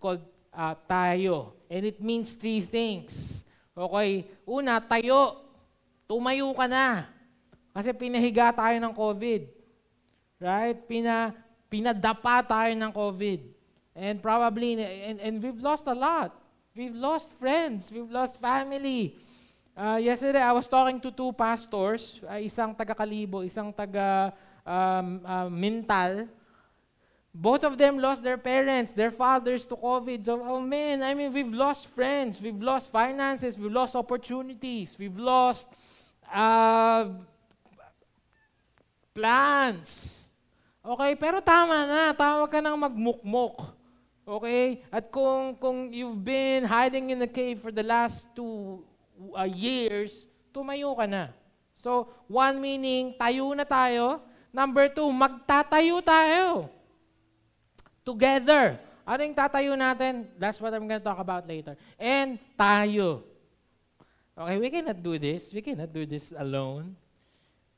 called uh, tayo. And it means three things. Okay, una, tayo. Tumayo ka na. Kasi pinahiga tayo ng COVID. Right? Pina, pinadapa tayo ng COVID. And probably, and, and we've lost a lot. We've lost friends. We've lost family. Uh, yesterday, I was talking to two pastors, uh, isang taga-Kalibo, isang taga um, uh. Both of them lost their parents, their fathers to COVID. So, oh man, I mean, we've lost friends, we've lost finances, we've lost opportunities, we've lost uh, plans. Okay, pero tama na, tama ka nang magmukmok. Okay? At kung, kung you've been hiding in the cave for the last two uh, years, tumayo ka na. So, one meaning, tayo na tayo. Number two, magtatayo tayo. Together. Ano yung tatayo natin? That's what I'm going to talk about later. And tayo. Okay, we cannot do this. We cannot do this alone.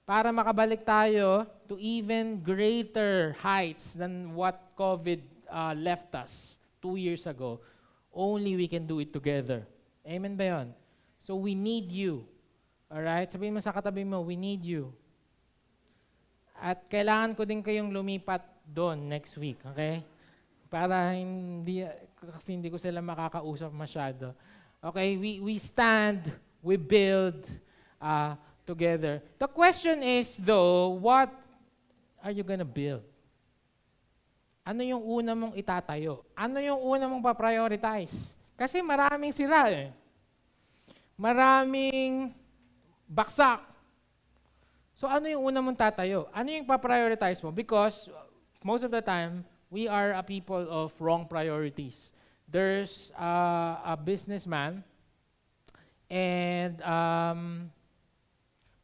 Para makabalik tayo to even greater heights than what COVID uh, left us two years ago, only we can do it together. Amen ba yun? So we need you. Alright? Sabihin mo sa katabi mo, we need you. At kailangan ko din kayong lumipat doon next week, okay? Para hindi, kasi hindi ko sila makakausap masyado. Okay, we, we stand, we build uh, together. The question is though, what are you gonna build? Ano yung una mong itatayo? Ano yung una mong pa-prioritize? Kasi maraming sira eh maraming baksak. So ano yung una mong tatayo? Ano yung pa-prioritize mo? Because most of the time, we are a people of wrong priorities. There's uh, a businessman and um,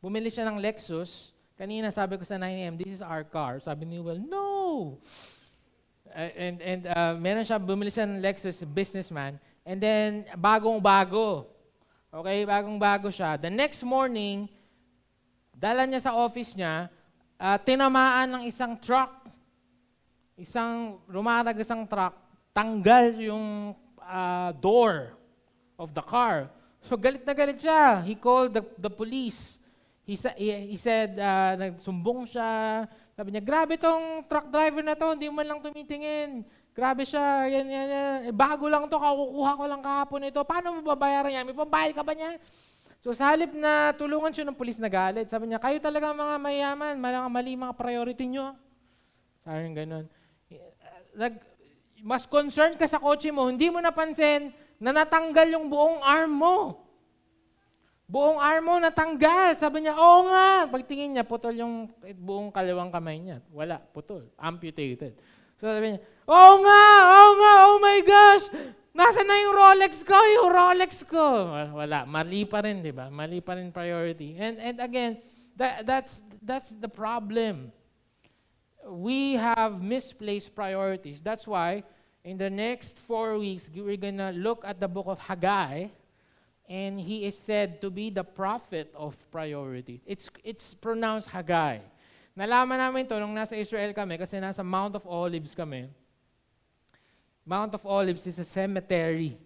bumili siya ng Lexus. Kanina sabi ko sa 9am, this is our car. Sabi ni Will, no! And and uh, meron siya, bumili siya ng Lexus, businessman. And then, bagong-bago. Okay, bagong-bago siya. The next morning, dala niya sa office niya, uh, tinamaan ng isang truck. Isang, rumarag isang truck, tanggal yung uh, door of the car. So galit na galit siya. He called the, the police. He, sa, he, said, uh, nagsumbong siya. Sabi niya, grabe tong truck driver na to, hindi man lang tumitingin. Grabe siya, yan, yan, yan. Eh, bago lang to, kakukuha ko lang kahapon ito. Paano mo babayaran yan? May pambayad ka ba niya? So sa halip na tulungan siya ng pulis na galit, sabi niya, kayo talaga mga mayaman, mali, mali mga priority nyo. Sabi niya ganun. Nag, mas concerned ka sa kotse mo, hindi mo napansin na natanggal yung buong arm mo. Buong arm mo natanggal. Sabi niya, oo nga. Pagtingin niya, putol yung buong kalawang kamay niya. Wala, putol. Amputated. So sabi niya, Oo nga, oo nga, oh my gosh! Nasaan na yung Rolex ko? Yung Rolex ko. Wala, mali pa rin, di ba? Mali pa rin priority. And, and again, that, that's, that's the problem. We have misplaced priorities. That's why, in the next four weeks, we're gonna look at the book of Haggai, and he is said to be the prophet of priorities. It's, it's pronounced Haggai. Nalaman namin to nung nasa Israel kami, kasi nasa Mount of Olives kami. Mount of Olives is a cemetery.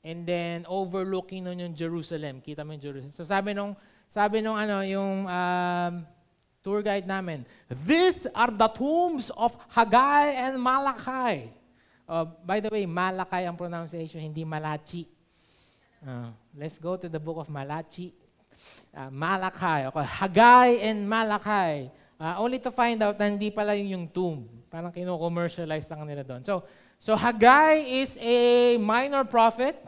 And then overlooking nun yung Jerusalem. Kita mo yung Jerusalem. So sabi nung sabi nung ano yung um, tour guide namin, these are the tombs of Haggai and Malachi. Uh, by the way, Malachi ang pronunciation, hindi Malachi. Uh, let's go to the book of Malachi. Uh, Malachi. Okay. Haggai and Malachi. Uh, only to find out na hindi pala yung, yung tomb. Parang kino-commercialize lang nila doon. So, So Haggai is a minor prophet.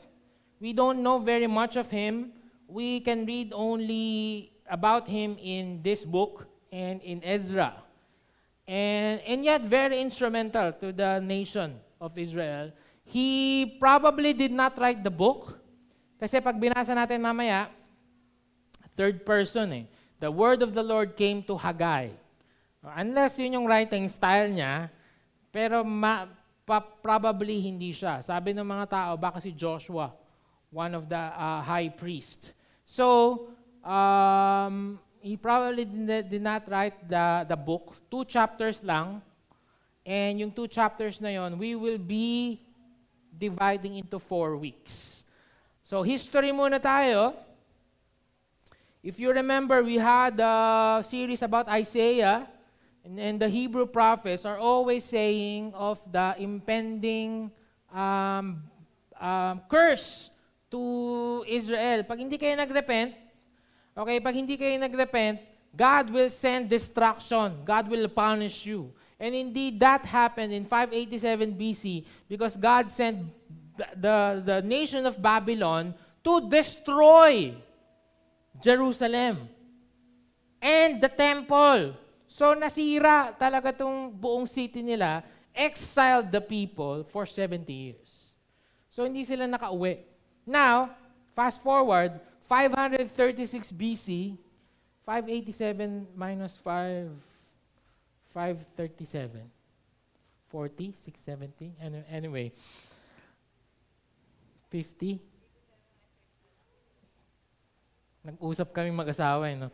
We don't know very much of him. We can read only about him in this book and in Ezra. And, and yet very instrumental to the nation of Israel. He probably did not write the book. Kasi pag binasa natin mamaya, third person eh. The word of the Lord came to Haggai. Unless yun yung writing style niya, pero ma, pa- probably hindi siya. Sabi ng mga tao, baka si Joshua, one of the uh, high priest. So, um, he probably did, not write the, the book. Two chapters lang. And yung two chapters na yon, we will be dividing into four weeks. So history muna tayo. If you remember, we had a series about Isaiah, and, and the Hebrew prophets are always saying of the impending um, um, curse to Israel. Pag hindi kayo nagrepent, okay, pag hindi kayo nagrepent, God will send destruction. God will punish you. And indeed, that happened in 587 BC because God sent the, the, the nation of Babylon to destroy Jerusalem and the temple. So nasira talaga tong buong city nila, exiled the people for 70 years. So hindi sila nakauwi. Now, fast forward, 536 BC, 587 minus 5, 537. 40, 670, anyway. 50, Nag-usap kami mag-asawa, eh, no?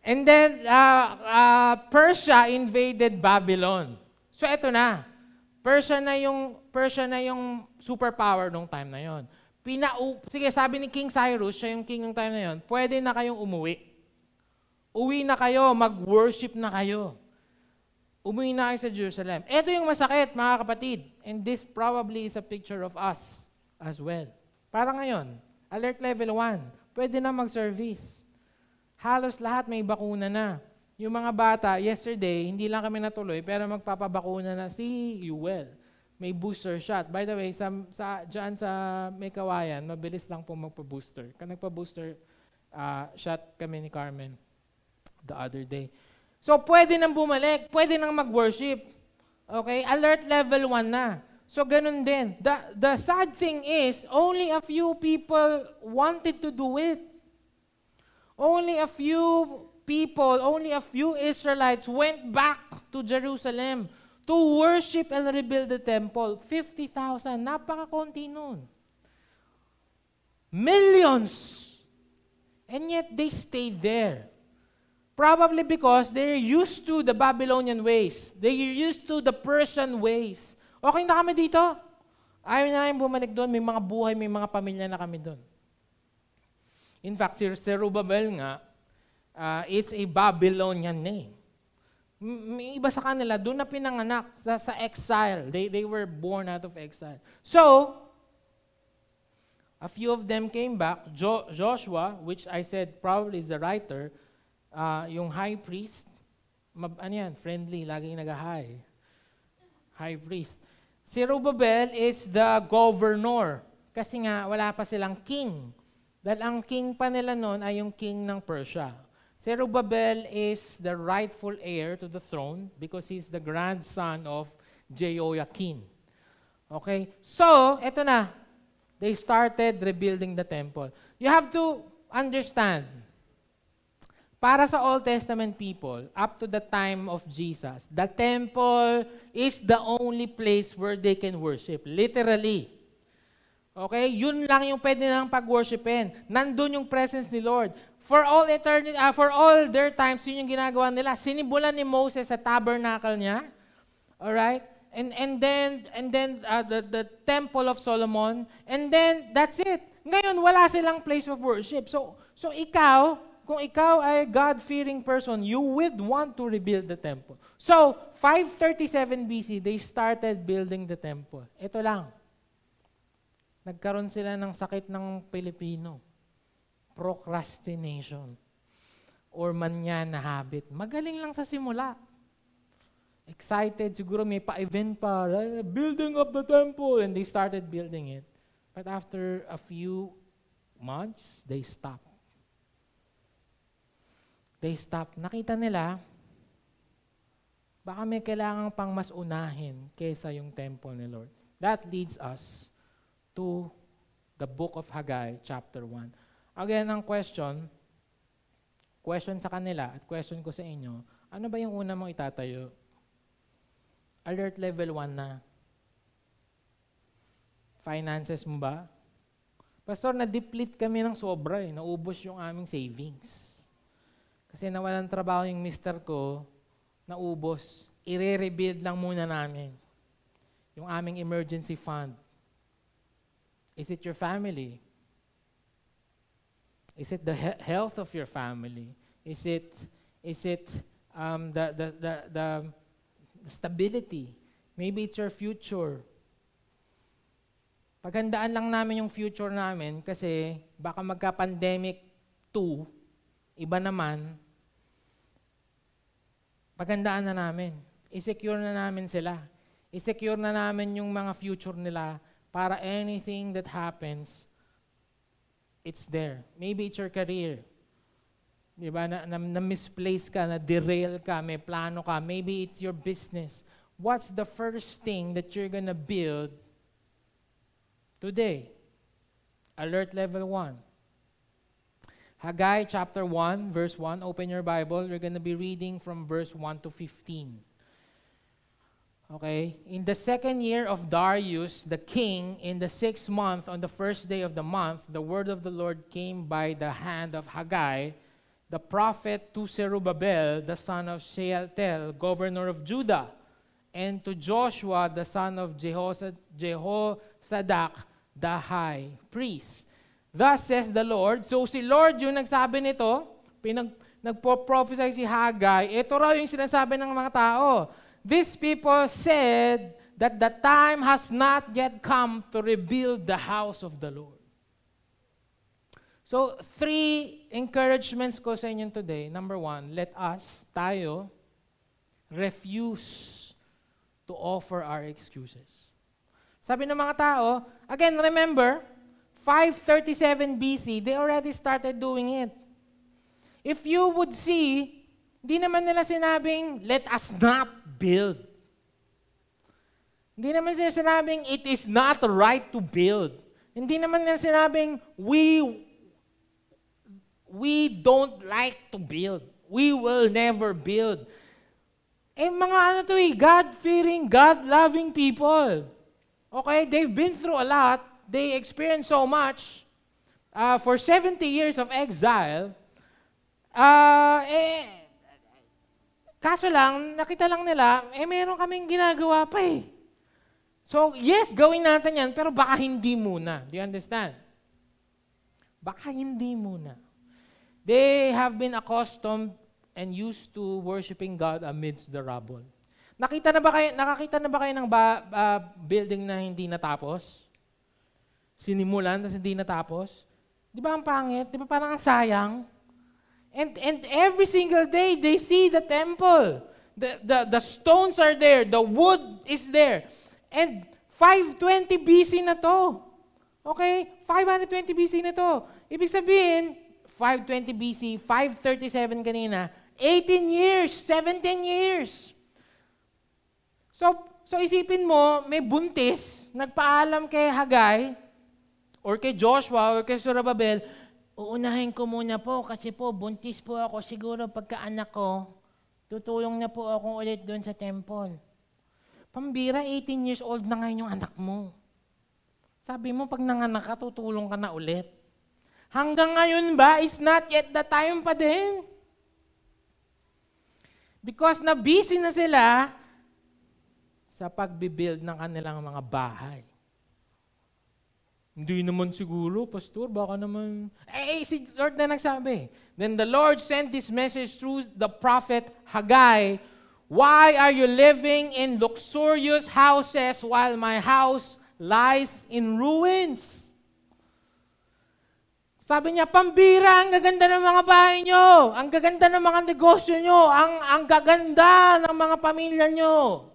And then, uh, uh, Persia invaded Babylon. So, eto na. Persia na yung, Persia na yung superpower nung time na yon. Pina Sige, sabi ni King Cyrus, siya yung king ng time na yon, pwede na kayong umuwi. Uwi na kayo, mag-worship na kayo. Umuwi na kayo sa Jerusalem. Ito yung masakit, mga kapatid. And this probably is a picture of us as well. Para ngayon, alert level 1 pwede na mag-service. Halos lahat may bakuna na. Yung mga bata, yesterday, hindi lang kami natuloy, pero magpapabakuna na si Yuel. May booster shot. By the way, sa, sa, dyan sa may kawayan, mabilis lang po magpa-booster. Kaya nagpa-booster uh, shot kami ni Carmen the other day. So, pwede nang bumalik. Pwede nang mag-worship. Okay? Alert level 1 na. So ganun din. The, the sad thing is, only a few people wanted to do it. Only a few people, only a few Israelites went back to Jerusalem to worship and rebuild the temple. 50,000, napaka-konti nun. Millions! And yet they stayed there. Probably because they're used to the Babylonian ways. They're used to the Persian ways. Okay na kami dito. Ayaw na namin bumalik doon. May mga buhay, may mga pamilya na kami doon. In fact, si Zerubbabel nga, uh, it's a Babylonian name. May iba sa kanila, doon na pinanganak sa, sa exile. They, they were born out of exile. So, a few of them came back. Jo- Joshua, which I said probably is the writer, uh, yung high priest, mab- ano yan, friendly, laging nag-hi. High priest. Si Rubabel is the governor. Kasi nga, wala pa silang king. Dahil ang king pa nila noon ay yung king ng Persia. Si Rubabel is the rightful heir to the throne because he's the grandson of Jehoiakim. Okay? So, eto na. They started rebuilding the temple. You have to understand, para sa Old Testament people, up to the time of Jesus, the temple is the only place where they can worship. Literally. Okay? Yun lang yung pwede nilang pag-worshipin. Nandun yung presence ni Lord. For all eternity, uh, for all their times, yun yung ginagawa nila. Sinibulan ni Moses sa tabernacle niya. Alright? And, and then, and then uh, the, the temple of Solomon. And then, that's it. Ngayon, wala silang place of worship. So, so ikaw, kung ikaw ay God-fearing person, you would want to rebuild the temple. So, 537 BC, they started building the temple. Ito lang. Nagkaroon sila ng sakit ng Pilipino. Procrastination. Or manya na habit. Magaling lang sa simula. Excited, siguro may pa-event pa, building of the temple, and they started building it. But after a few months, they stopped they stop. Nakita nila, baka may kailangan pang mas unahin kaysa yung temple ni Lord. That leads us to the book of Haggai, chapter 1. Again, ang question, question sa kanila at question ko sa inyo, ano ba yung una mong itatayo? Alert level 1 na. Finances mo ba? Pastor, na-deplete kami ng sobra eh. Naubos yung aming savings. Kasi nawalan trabaho yung mister ko, naubos. I-rebuild lang muna namin yung aming emergency fund. Is it your family? Is it the he- health of your family? Is it is it um, the, the, the, the stability? Maybe it's your future. Paghandaan lang namin yung future namin kasi baka magka-pandemic 2, iba naman, paghandaan na namin. I-secure na namin sila. I-secure na namin yung mga future nila para anything that happens, it's there. Maybe it's your career. Di ba? Na, na, na misplace ka, na derail ka, may plano ka. Maybe it's your business. What's the first thing that you're gonna build today? Alert level 1. Haggai chapter 1, verse 1. Open your Bible. We're gonna be reading from verse 1 to 15. Okay? In the second year of Darius, the king, in the sixth month, on the first day of the month, the word of the Lord came by the hand of Haggai, the prophet to Zerubbabel, the son of Shealtiel, governor of Judah, and to Joshua, the son of Jehozadak, the high priest. Thus says the Lord. So si Lord yung nagsabi nito, pinag, nagpo-prophesy si Haggai, ito raw yung sinasabi ng mga tao. These people said that the time has not yet come to rebuild the house of the Lord. So, three encouragements ko sa inyo today. Number one, let us, tayo, refuse to offer our excuses. Sabi ng mga tao, again, remember, 537 BC, they already started doing it. If you would see, di naman nila sinabing, let us not build. Hindi naman sila sinabing, it is not right to build. Hindi naman nila sinabing, we we don't like to build. We will never build. Eh, mga ano to eh, God-fearing, God-loving people. Okay, they've been through a lot. They experienced so much. Uh, for 70 years of exile, uh, eh, kaso lang, nakita lang nila, eh, meron kaming ginagawa pa eh. So, yes, gawin natin yan, pero baka hindi muna. Do you understand? Baka hindi muna. They have been accustomed and used to worshiping God amidst the rubble. Nakita na ba kayo, nakakita na ba kayo ng ba, uh, building na hindi natapos? Sinimulan, tapos hindi natapos? Di ba ang pangit? Di ba parang ang sayang? And, and every single day, they see the temple. The, the, the stones are there. The wood is there. And 520 BC na to. Okay? 520 BC na to. Ibig sabihin, 520 BC, 537 kanina, 18 years, 17 years. So, so isipin mo, may buntis, nagpaalam kay Hagay, or kay Joshua, or kay Surababel, uunahin ko muna po kasi po, buntis po ako. Siguro pagkaanak ko, tutulong na po ako ulit doon sa temple. Pambira, 18 years old na ngayon yung anak mo. Sabi mo, pag nanganak ka, tutulong ka na ulit. Hanggang ngayon ba, is not yet the time pa din. Because na busy na sila sa pagbibuild ng kanilang mga bahay. Hindi naman siguro, pastor, baka naman... Eh, si Lord na nagsabi. Then the Lord sent this message through the prophet Haggai, Why are you living in luxurious houses while my house lies in ruins? Sabi niya, pambira, ang gaganda ng mga bahay nyo, ang gaganda ng mga negosyo nyo, ang, ang gaganda ng mga pamilya nyo.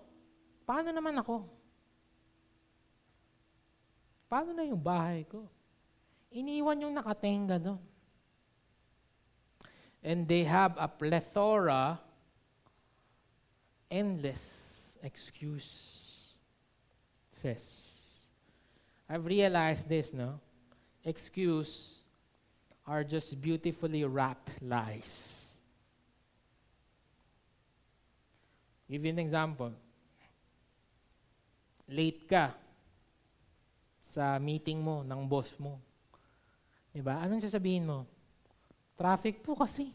Paano naman ako? Paano na yung bahay ko? Iniwan yung nakatenga doon. And they have a plethora, endless excuse. Says. I've realized this, no? Excuse are just beautifully wrapped lies. Give you an example. Late ka sa meeting mo ng boss mo. Diba? Anong sasabihin mo? Traffic po kasi.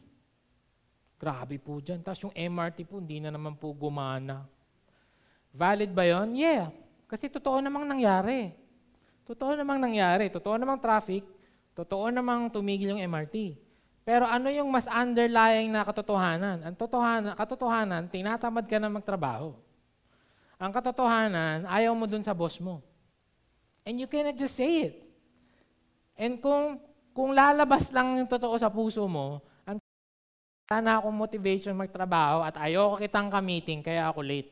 Grabe po dyan. Tapos yung MRT po, hindi na naman po gumana. Valid ba yon? Yeah. Kasi totoo namang nangyari. Totoo namang nangyari, totoo namang traffic, totoo namang tumigil yung MRT. Pero ano yung mas underlying na katotohanan? Ang totohanan, katotohanan, tinatamad ka na magtrabaho. Ang katotohanan, ayaw mo dun sa boss mo. And you cannot just say it. And kung, kung lalabas lang yung totoo sa puso mo, ang sana akong motivation magtrabaho at ayoko kitang kamiting, kaya ako late.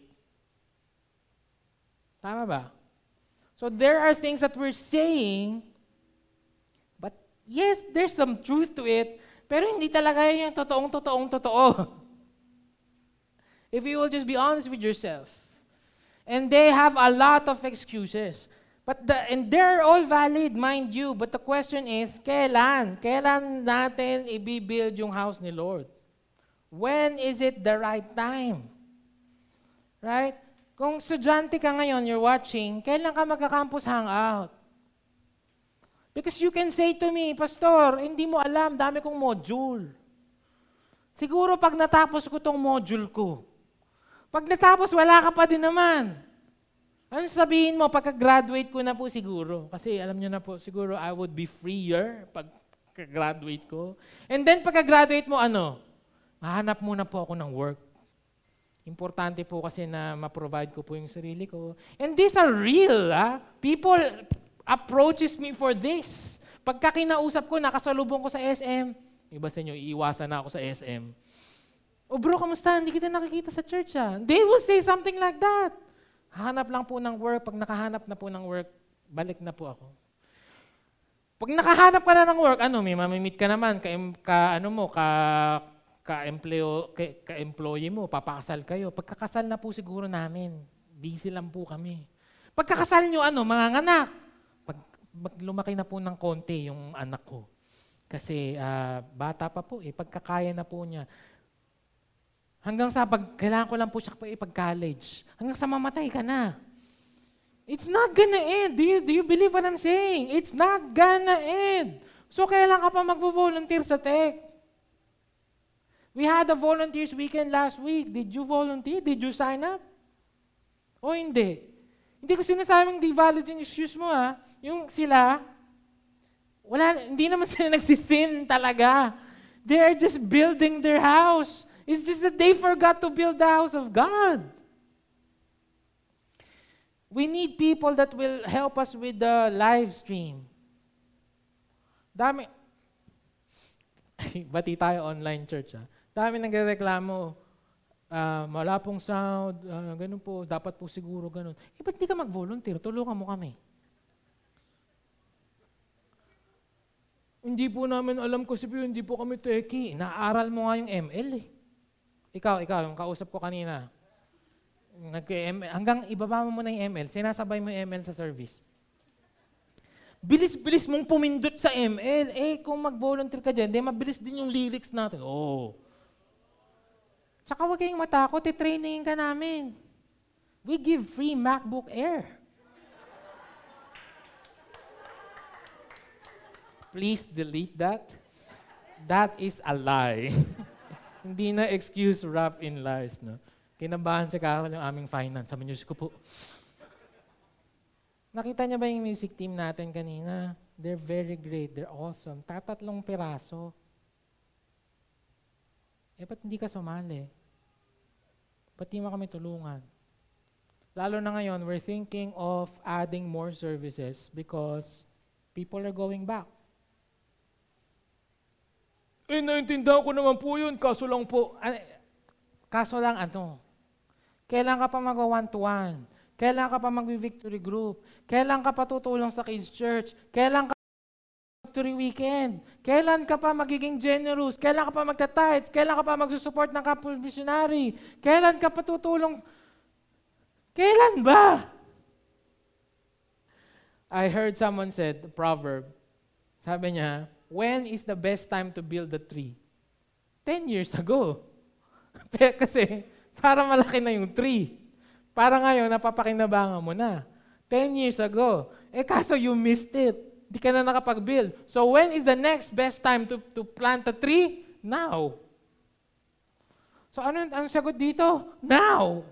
Tama ba? So there are things that we're saying, but yes, there's some truth to it, pero hindi talaga yun yung totoong, totoong, totoo. If you will just be honest with yourself. And they have a lot of excuses. But the, and they're all valid, mind you. But the question is, kailan? Kailan natin i-build yung house ni Lord? When is it the right time? Right? Kung estudyante ka ngayon, you're watching, kailan ka magka-campus hangout? Because you can say to me, Pastor, hindi mo alam, dami kong module. Siguro pag natapos ko tong module ko, pag natapos, wala ka pa din naman. Ano sabihin mo, pagka-graduate ko na po siguro? Kasi alam niyo na po, siguro I would be freer pag graduate ko. And then pagka-graduate mo, ano? Mahanap muna po ako ng work. Importante po kasi na ma-provide ko po yung sarili ko. And these are real. Ah? People approaches me for this. Pagka kinausap ko, nakasalubong ko sa SM, iba sa inyo, iiwasan na ako sa SM. O oh, bro, kamusta? Hindi kita nakikita sa church ah. They will say something like that. Hanap lang po ng work. Pag nakahanap na po ng work, balik na po ako. Pag nakahanap ka na ng work, ano, may mamimit ka naman, ka, ka ano mo, ka ka-employee ka, ka mo, papakasal kayo. Pagkakasal na po siguro namin, busy lang po kami. Pagkakasal nyo, ano, mga anak, pag, pag lumaki na po ng konti yung anak ko. Kasi uh, bata pa po eh, pagkakaya na po niya. Hanggang sa pag, kailangan ko lang po siya ipag-college. Hanggang sa mamatay ka na. It's not gonna end. Do you, do you believe what I'm saying? It's not gonna end. So, kailan ka pa mag-volunteer sa tech? We had a volunteers weekend last week. Did you volunteer? Did you sign up? O hindi? Hindi ko sinasabing di valid yung excuse mo ha. Yung sila, wala, hindi naman sila nagsisin talaga. They are just building their house. It's just that they forgot to build the house of God. We need people that will help us with the live stream. Dami. Bati tayo online church ha. Dami nagreklamo, uh, wala pong sound, uh, ganun po, dapat po siguro ganun. Eh, ba't di ka mag-volunteer? Tulungan mo kami. Hindi po namin alam kasi po, hindi po kami teki. Naaral mo nga yung ML eh. Ikaw, ikaw, yung kausap ko kanina. Nag hanggang ibaba mo muna yung ML, sinasabay mo yung ML sa service. Bilis-bilis mong pumindot sa ML. Eh, kung mag-volunteer ka dyan, di mabilis din yung lyrics natin. Oh, Tsaka huwag kayong matakot, i-training ka namin. We give free MacBook Air. Please delete that. That is a lie. Hindi na excuse wrap in lies. No? Kinabahan sa Carol yung aming finance. Sabi niyo, ko po. Nakita niya ba yung music team natin kanina? They're very great. They're awesome. Tatatlong piraso. Eh, ba't hindi ka sumali? Ba't di mo kami tulungan? Lalo na ngayon, we're thinking of adding more services because people are going back. Eh, naintindihan ko naman po yun, kaso lang po, ah, kaso lang ano, kailan ka pa mag one-to-one? Kailan ka pa mag-victory group? Kailan ka pa tutulong sa kids church? Kailan ka victory weekend? Kailan ka pa magiging generous? Kailan ka pa magta-tithes? Kailan ka pa magsusupport ng couple missionary? Kailan ka pa tutulong? Kailan ba? I heard someone said, proverb, sabi niya, when is the best time to build a tree? Ten years ago. Kasi para malaki na yung tree. Para ngayon, napapakinabangan mo na. Ten years ago. Eh kaso you missed it. Di ka na nakapag-build. So when is the next best time to, to plant a tree? Now. So ano ang sagot dito? Now.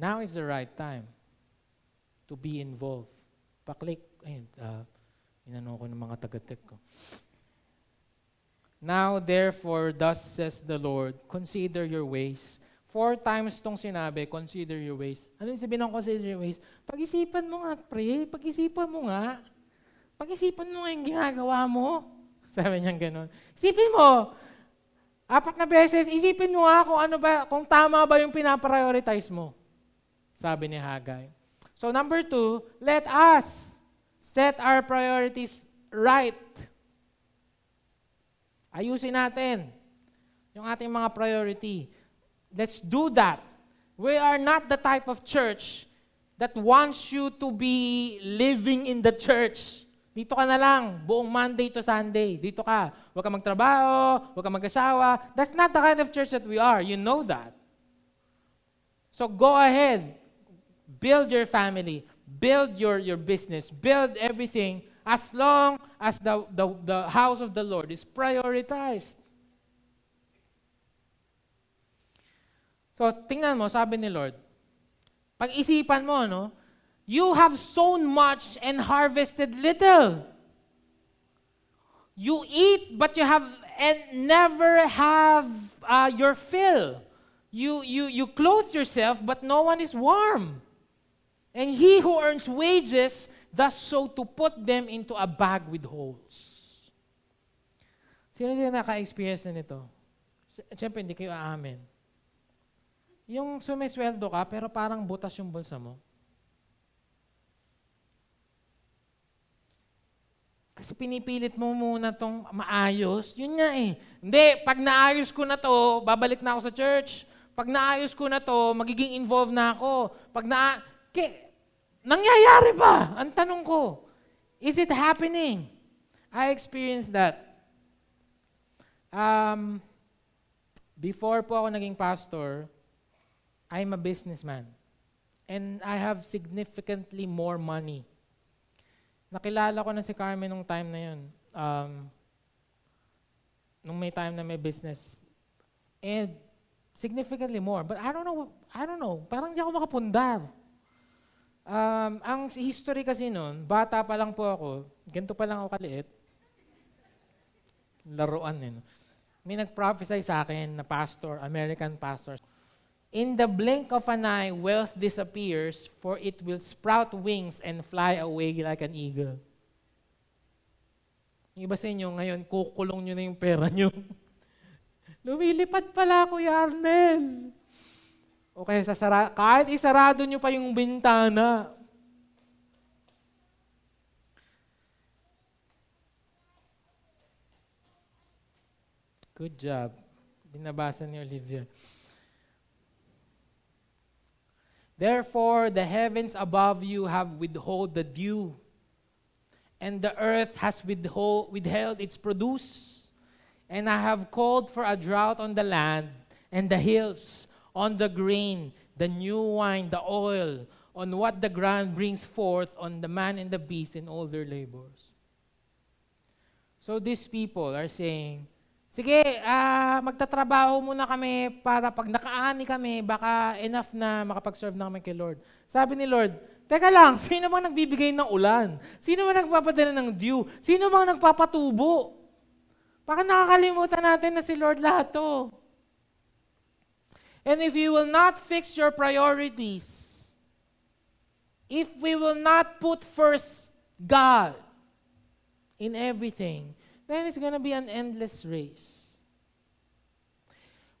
Now is the right time to be involved. Paklik, ayun, uh, inano ko ng mga taga-tech ko. Now, therefore, thus says the Lord, consider your ways. Four times itong sinabi, consider your ways. Ano yung sabihin ng consider your ways? Pag-isipan mo nga, pre. Pag-isipan mo nga. Pag-isipan mo nga yung ginagawa mo. Sabi niya gano'n. Isipin mo, apat na beses, isipin mo nga kung ano ba, kung tama ba yung pinaprioritize mo. Sabi ni Hagay. So number two, let us set our priorities right. Ayusin natin yung ating mga priority. Let's do that. We are not the type of church that wants you to be living in the church. Dito ka na lang, buong Monday to Sunday. Dito ka. Huwag ka magtrabaho, huwag ka mag-asawa. That's not the kind of church that we are. You know that. So go ahead. Build your family. Build your, your business. Build everything as long as the, the, the house of the Lord is prioritized. So, tingnan mo, sabi ni Lord, pag-isipan mo, no, you have sown much and harvested little. You eat, but you have and never have uh, your fill. You, you, you clothe yourself, but no one is warm. And he who earns wages thus so to put them into a bag with holes. Sino din naka-experience na nito? Siyempre, hindi kayo aamin. Yung sumisweldo ka, pero parang butas yung bulsa mo. Kasi pinipilit mo muna tong maayos. Yun nga eh. Hindi, pag naayos ko na to, babalik na ako sa church. Pag naayos ko na to, magiging involved na ako. Pag na... Nangyayari ba? Ang tanong ko, is it happening? I experienced that. Um, before po ako naging pastor, I'm a businessman. And I have significantly more money. Nakilala ko na si Carmen nung time na yun. Um, nung may time na may business. And significantly more. But I don't know, I don't know, parang di ako makapundar. Um, ang history kasi noon, bata pa lang po ako, ganito pa lang ako kaliit, laruan eh. May nag-prophesy sa akin na pastor, American pastor. In the blink of an eye, wealth disappears, for it will sprout wings and fly away like an eagle. Yung iba sa inyo, ngayon, kukulong nyo na yung pera nyo. Lumilipad pala, Kuya Arnel. O kaya sa sara- kahit isarado nyo pa yung bintana. Good job. Binabasa ni Olivia. Therefore, the heavens above you have withhold the dew, and the earth has withhold, withheld its produce. And I have called for a drought on the land and the hills, on the grain, the new wine, the oil, on what the ground brings forth, on the man and the beast in all their labors. So these people are saying, Sige, uh, magtatrabaho muna kami para pag nakaani kami, baka enough na makapag-serve na kami kay Lord. Sabi ni Lord, Teka lang, sino bang nagbibigay ng ulan? Sino bang nagpapadala ng dew? Sino bang nagpapatubo? Baka nakakalimutan natin na si Lord lahat to. And if you will not fix your priorities, if we will not put first God in everything, then it's going to be an endless race.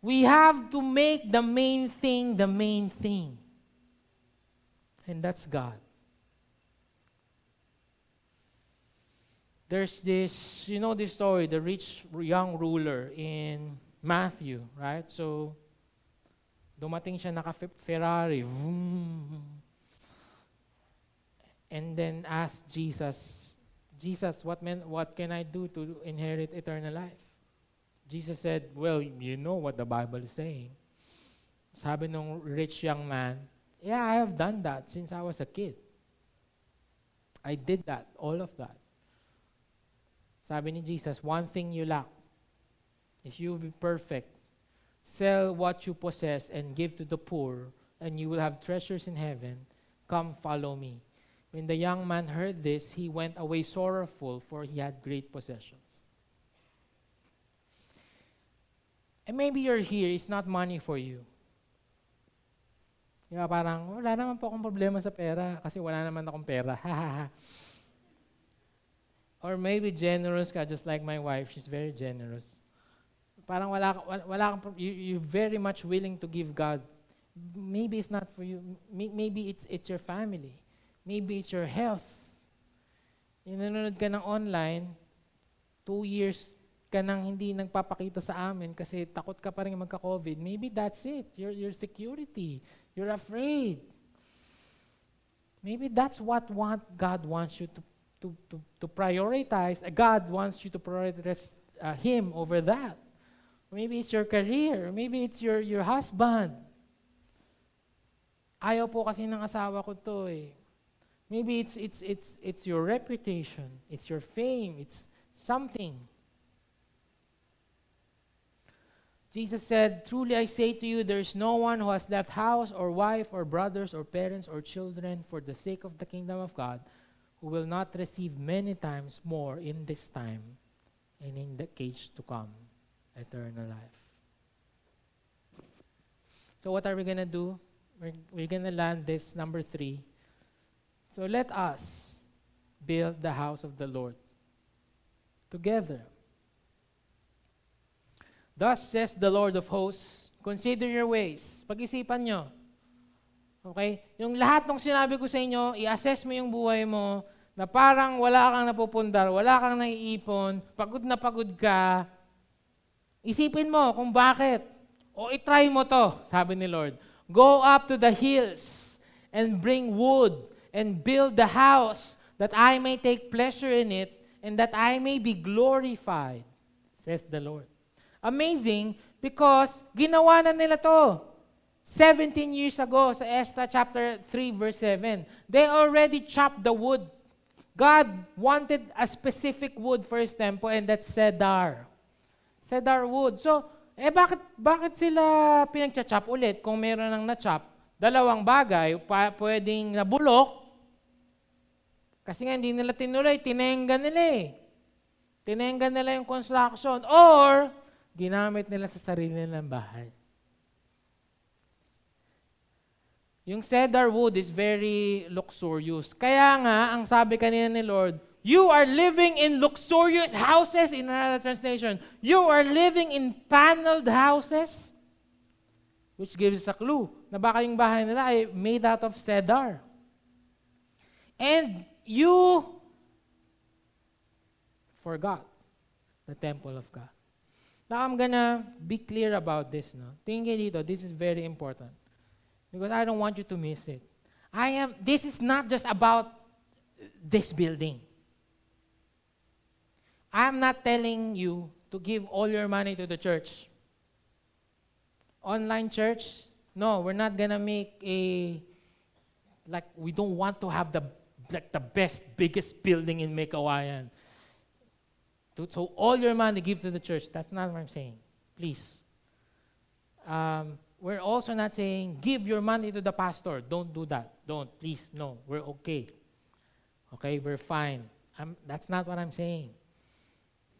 We have to make the main thing the main thing. And that's God. There's this, you know this story, the rich young ruler in Matthew, right? So Dumating siya naka-Ferrari. And then asked Jesus, Jesus, what, man, what can I do to inherit eternal life? Jesus said, well, you know what the Bible is saying. Sabi nung rich young man, yeah, I have done that since I was a kid. I did that, all of that. Sabi ni Jesus, one thing you lack. If you be perfect, Sell what you possess and give to the poor, and you will have treasures in heaven. Come, follow me. When the young man heard this, he went away sorrowful, for he had great possessions. And maybe you're here, it's not money for you. Di ba, parang, wala naman po akong problema sa pera kasi wala naman akong pera. Or maybe generous ka, just like my wife, she's very generous. Parang wala, wala, kang, you, you're very much willing to give God. Maybe it's not for you. Maybe it's, it's your family. Maybe it's your health. Inanonood ka ng online, two years ka nang hindi nagpapakita sa amin kasi takot ka pa rin magka-COVID. Maybe that's it. Your, your security. You're afraid. Maybe that's what want God wants you to, to, to, to prioritize. God wants you to prioritize uh, Him over that. Maybe it's your career. Maybe it's your, your husband. Ayaw po kasi ng asawa ko to eh. Maybe it's, it's, it's, it's your reputation. It's your fame. It's something. Jesus said, Truly I say to you, there is no one who has left house or wife or brothers or parents or children for the sake of the kingdom of God who will not receive many times more in this time and in the age to come eternal life. So, what are we going to do? We're, we're going to land this number three. So, let us build the house of the Lord together. Thus says the Lord of hosts, consider your ways. Pag-isipan nyo. Okay? Yung lahat ng sinabi ko sa inyo, i-assess mo yung buhay mo na parang wala kang napupundar, wala kang naiipon, pagod na pagod ka. Isipin mo kung bakit. O itry mo to, sabi ni Lord. Go up to the hills and bring wood and build the house that I may take pleasure in it and that I may be glorified, says the Lord. Amazing because ginawa na nila to. 17 years ago sa Esther chapter 3 verse 7. They already chopped the wood. God wanted a specific wood for His temple and that's cedar. Cedar wood. So, eh bakit, bakit sila pinagcha-chop ulit kung meron nang na-chop? Dalawang bagay, pa, pwedeng nabulok, kasi nga hindi nila tinuloy, tinengga nila eh. Tinengga nila yung construction. Or, ginamit nila sa sarili nilang bahay. Yung cedar wood is very luxurious. Kaya nga, ang sabi kanina ni Lord, you are living in luxurious houses in another translation. You are living in paneled houses. Which gives us a clue na baka yung bahay nila ay made out of cedar. And you forgot the temple of God. Now, I'm gonna be clear about this. No? Tingin dito, this is very important. Because I don't want you to miss it. I am, this is not just about this building. I'm not telling you to give all your money to the church. Online church, no, we're not gonna make a, like, we don't want to have the, like, the best, biggest building in Mekawayan. So all your money give to the church. That's not what I'm saying. Please. Um, we're also not saying give your money to the pastor. Don't do that. Don't. Please. No. We're okay. Okay? We're fine. I'm, that's not what I'm saying.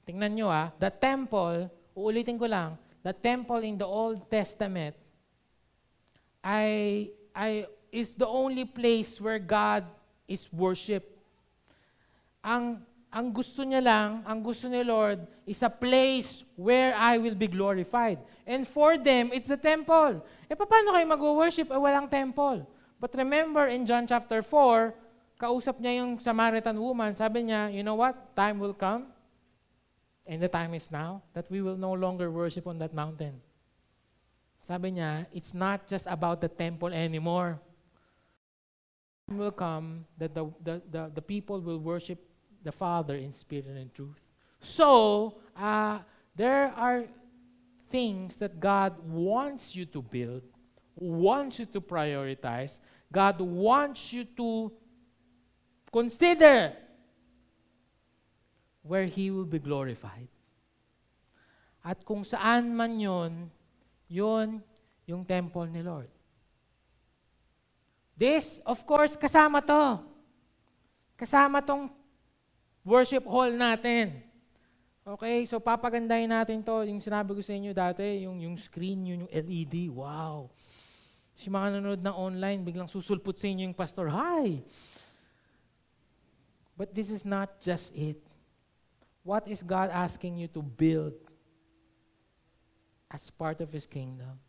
Tingnan nyo ah. The temple, uulitin ko lang, the temple in the Old Testament I, I, is the only place where God is worshipped. Ang ang gusto niya lang, ang gusto ni Lord, is a place where I will be glorified. And for them, it's the temple. E paano kayo mag-worship? Eh, walang temple. But remember in John chapter 4, kausap niya yung Samaritan woman, sabi niya, you know what? Time will come, and the time is now, that we will no longer worship on that mountain. Sabi niya, it's not just about the temple anymore. Time will come that the, the, the, the people will worship the Father in spirit and in truth. So, uh, there are things that God wants you to build, wants you to prioritize, God wants you to consider where He will be glorified. At kung saan man yon, yon yung temple ni Lord. This, of course, kasama to. Kasama tong worship hall natin. Okay, so papagandahin natin to. Yung sinabi ko sa inyo dati, yung, yung screen, yun, yung LED. Wow. Si mga nanonood na online, biglang susulput sa inyo yung pastor, Hi! But this is not just it. What is God asking you to build as part of His kingdom?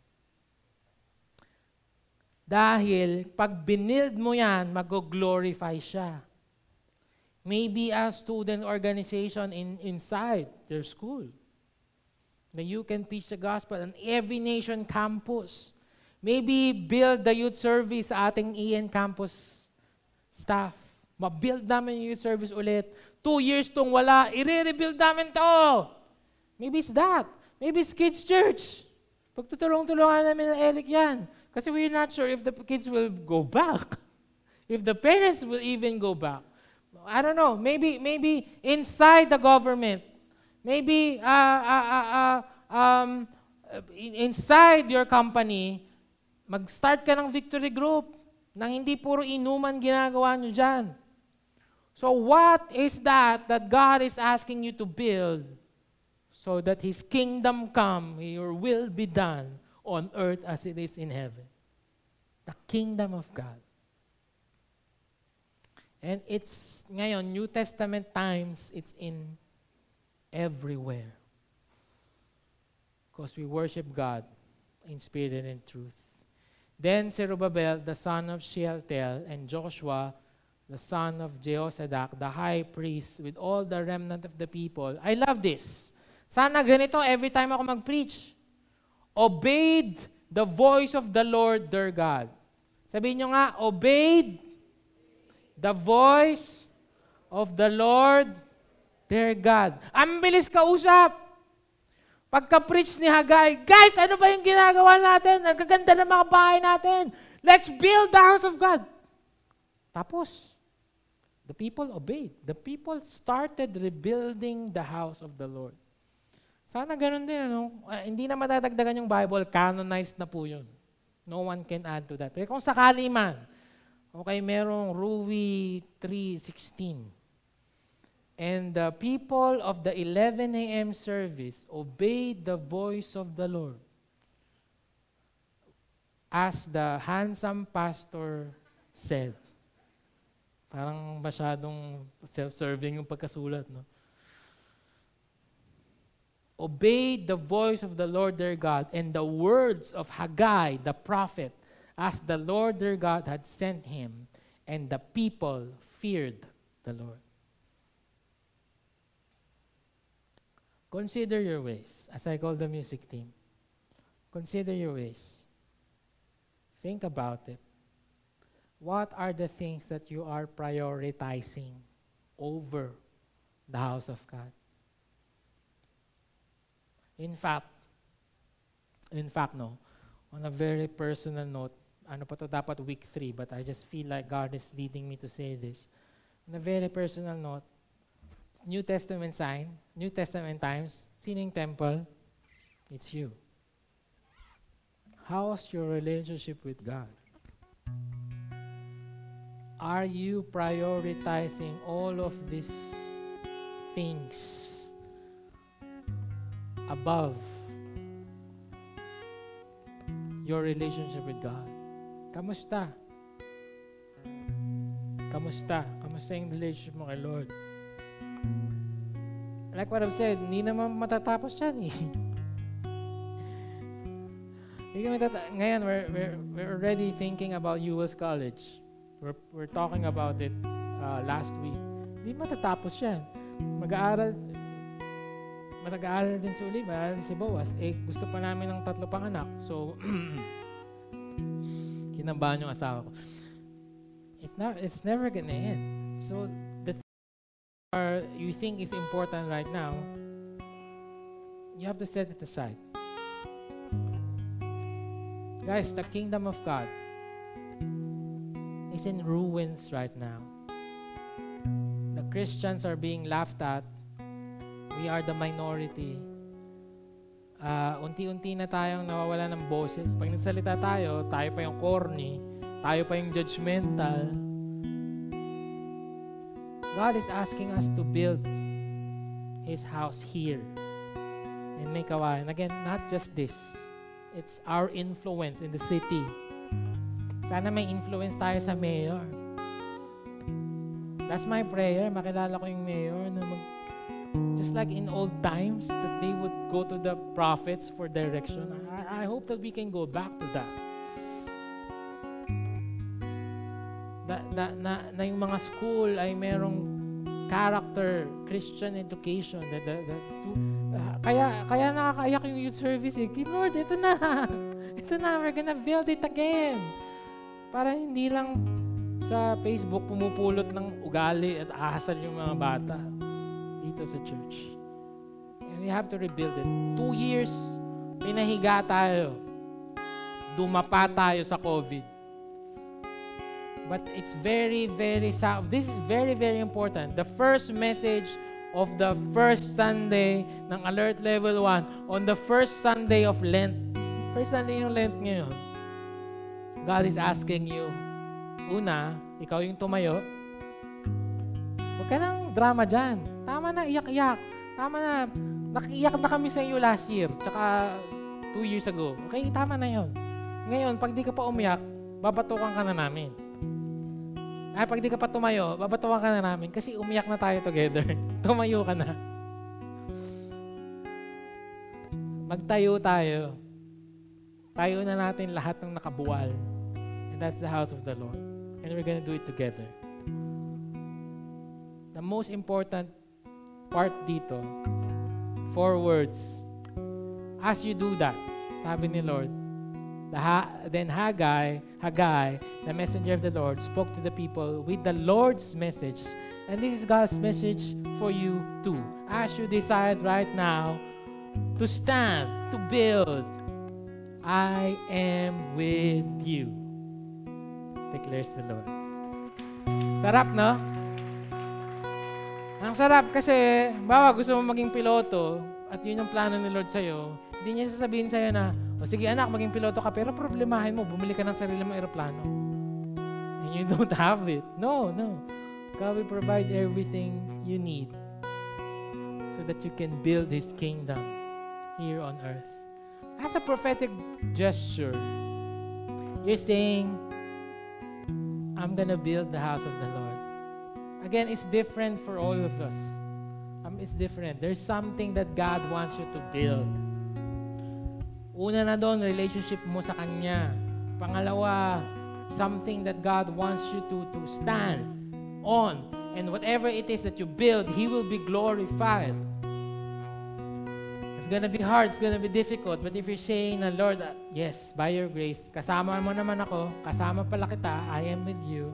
Dahil pag binild mo yan, mag-glorify siya. Maybe a student organization in, inside their school. That you can teach the gospel on every nation campus. Maybe build the youth service sa ating EN campus staff. Ma-build namin yung service ulit. Two years tong wala, i-rebuild namin to. Maybe it's that. Maybe it's kids church. Pagtutulong-tulungan namin ng Eric yan. Kasi we're not sure if the kids will go back. If the parents will even go back. I don't know. Maybe, maybe inside the government. Maybe uh, uh, uh, uh, um, inside your company, mag-start ka ng victory group nang hindi puro inuman ginagawa nyo dyan. So what is that that God is asking you to build so that His kingdom come, your will be done on earth as it is in heaven. The kingdom of God. And it's, ngayon, New Testament times, it's in everywhere. Because we worship God in spirit and in truth. Then Zerubbabel, the son of Shealtiel, and Joshua, the son of Jehozadak, the high priest, with all the remnant of the people. I love this. Sana ganito every time ako mag-preach obeyed the voice of the Lord their God. Sabihin nyo nga, obeyed the voice of the Lord their God. Ang bilis kausap. Pagka-preach ni Hagay, guys, ano ba yung ginagawa natin? Ang gaganda ng mga bahay natin. Let's build the house of God. Tapos, the people obeyed. The people started rebuilding the house of the Lord. Sana ganun din, ano? Uh, hindi na madadagdagan yung Bible, canonized na po yun. No one can add to that. Pero kung sakali man, okay, merong Ruwi 3.16. And the people of the 11 a.m. service obeyed the voice of the Lord. As the handsome pastor said. Parang masyadong self-serving yung pagkasulat, no? obeyed the voice of the Lord their God and the words of Haggai the prophet, as the Lord their God had sent him, and the people feared the Lord. Consider your ways, as I call the music team. Consider your ways. Think about it. What are the things that you are prioritizing over the house of God? In fact, in fact, no, on a very personal note, ano pa to dapat week 3, but I just feel like God is leading me to say this. On a very personal note, New Testament sign, New Testament times, sining temple? It's you. How's your relationship with God? Are you prioritizing all of these things above your relationship with God. Kamusta? Kamusta? Kamusta yung relationship mo kay Lord? Like what I've said, hindi naman matatapos yan eh. Ngayon, we're, we're, we're already thinking about US College. We're, we're talking about it uh, last week. Hindi matatapos yan. Mag-aaral, nag-aaral din si nag din si Boaz, eh gusto pa namin ng tatlo pang anak. So, kinabahan yung asawa ko. It's not, it's never gonna end. So, the thing you think is important right now, you have to set it aside. Guys, the kingdom of God is in ruins right now. The Christians are being laughed at we are the minority. Uh, unti-unti na tayong nawawala ng boses. Pag nagsalita tayo, tayo pa yung corny, tayo pa yung judgmental. God is asking us to build His house here in Maykawayan. Again, not just this. It's our influence in the city. Sana may influence tayo sa mayor. That's my prayer. Makilala ko yung mayor na mag, just like in old times, that they would go to the prophets for direction. I, I hope that we can go back to that. Na, na, na, na yung mga school ay merong character, Christian education. That, that, that, uh, kaya, kaya nakakaiyak yung youth service eh. Lord, ito na. ito na. We're gonna build it again. Para hindi lang sa Facebook pumupulot ng ugali at ahasal yung mga bata dito sa church. And we have to rebuild it. Two years, pinahiga tayo. Dumapa tayo sa COVID. But it's very, very, this is very, very important. The first message of the first Sunday ng Alert Level 1 on the first Sunday of Lent. First Sunday ng Lent ngayon. God is asking you, una, ikaw yung tumayo, huwag ka nang drama dyan. Tama na, iyak-iyak. Tama na, nakiiyak na kami sa iyo last year, tsaka two years ago. Okay, tama na yon. Ngayon, pag di ka pa umiyak, babatukan ka na namin. Ay, pag di ka pa tumayo, babatukan ka na namin kasi umiyak na tayo together. tumayo ka na. Magtayo tayo. Tayo na natin lahat ng nakabuwal. That's the house of the Lord. And we're gonna do it together. The most important part dito, four words. As you do that, sabi ni Lord, The ha- then Haggai, Haggai, the messenger of the Lord, spoke to the people with the Lord's message. And this is God's message for you too. As you decide right now to stand, to build, I am with you, declares the Lord. Sarap, no? Ang sarap kasi, bawa gusto mo maging piloto at yun ang plano ni Lord sa'yo, hindi niya sasabihin sa'yo na, o sige anak, maging piloto ka, pero problemahin mo, bumili ka ng sarili mong aeroplano. And you don't have it. No, no. God will provide everything you need so that you can build His kingdom here on earth. As a prophetic gesture, you're saying, I'm gonna build the house of the Lord. Again, it's different for all of us. Um, it's different. There's something that God wants you to build. Una na doon, relationship mo sa Kanya. Pangalawa, something that God wants you to, to stand on. And whatever it is that you build, He will be glorified. Gonna be hard, it's gonna be difficult. But if you're saying na, Lord, uh, yes, by your grace, kasama mo naman ako, kasama pala kita, I am with you.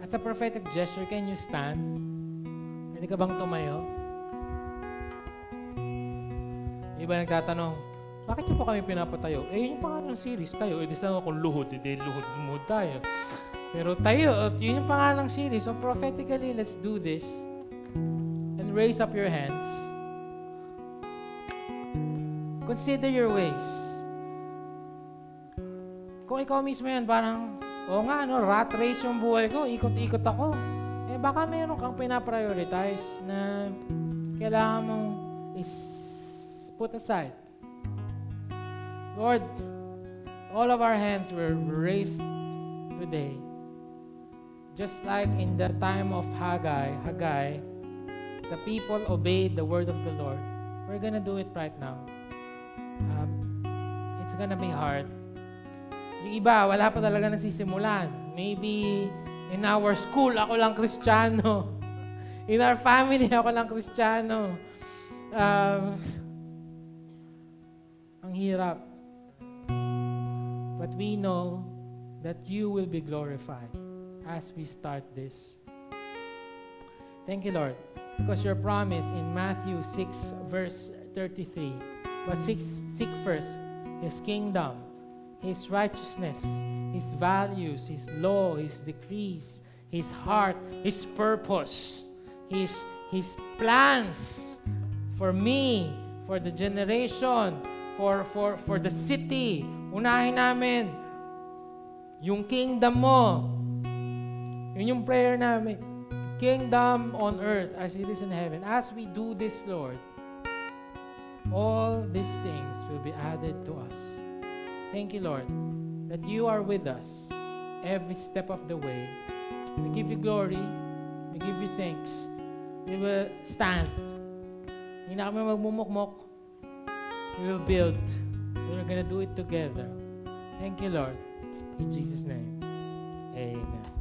As a prophetic gesture, can you stand? Pwede ka bang tumayo? Iba nagtatanong, bakit niyo po kami pinapatayo? Eh, yun yung pangalan ng series tayo. Eh, di saan kung luhod, hindi luhod, lumuhod tayo. Pero tayo, yun yung pangalan ng series. So prophetically, let's do this. And raise up your hands. Consider your ways. Kung ikaw mismo yan, parang, o nga, no, rat race yung buhay ko, ikot-ikot ako. Eh, baka meron kang pinaprioritize na kailangan mong is put aside. Lord, all of our hands were raised today. Just like in the time of Haggai, Haggai, the people obeyed the word of the Lord. We're gonna do it right now. Um, it's gonna be hard. Yung iba, wala pa talaga nasisimulan. Maybe in our school, ako lang Kristiyano. In our family, ako lang Kristiyano. Um, ang hirap. But we know that you will be glorified as we start this. Thank you, Lord, because your promise in Matthew 6, verse 33 but seek, seek first His kingdom, His righteousness, His values, His law, His decrees, His heart, His purpose, His, His plans for me, for the generation, for, for, for the city, Unahin namin yung kingdom mo. Yun yung prayer namin. Kingdom on earth as it is in heaven. As we do this, Lord, all these things will be added to us. Thank you, Lord, that you are with us every step of the way. We give you glory. We give you thanks. We will stand. Hindi na kami magmumukmok. We will build. We're gonna do it together. Thank you, Lord. In Jesus' name. Amen.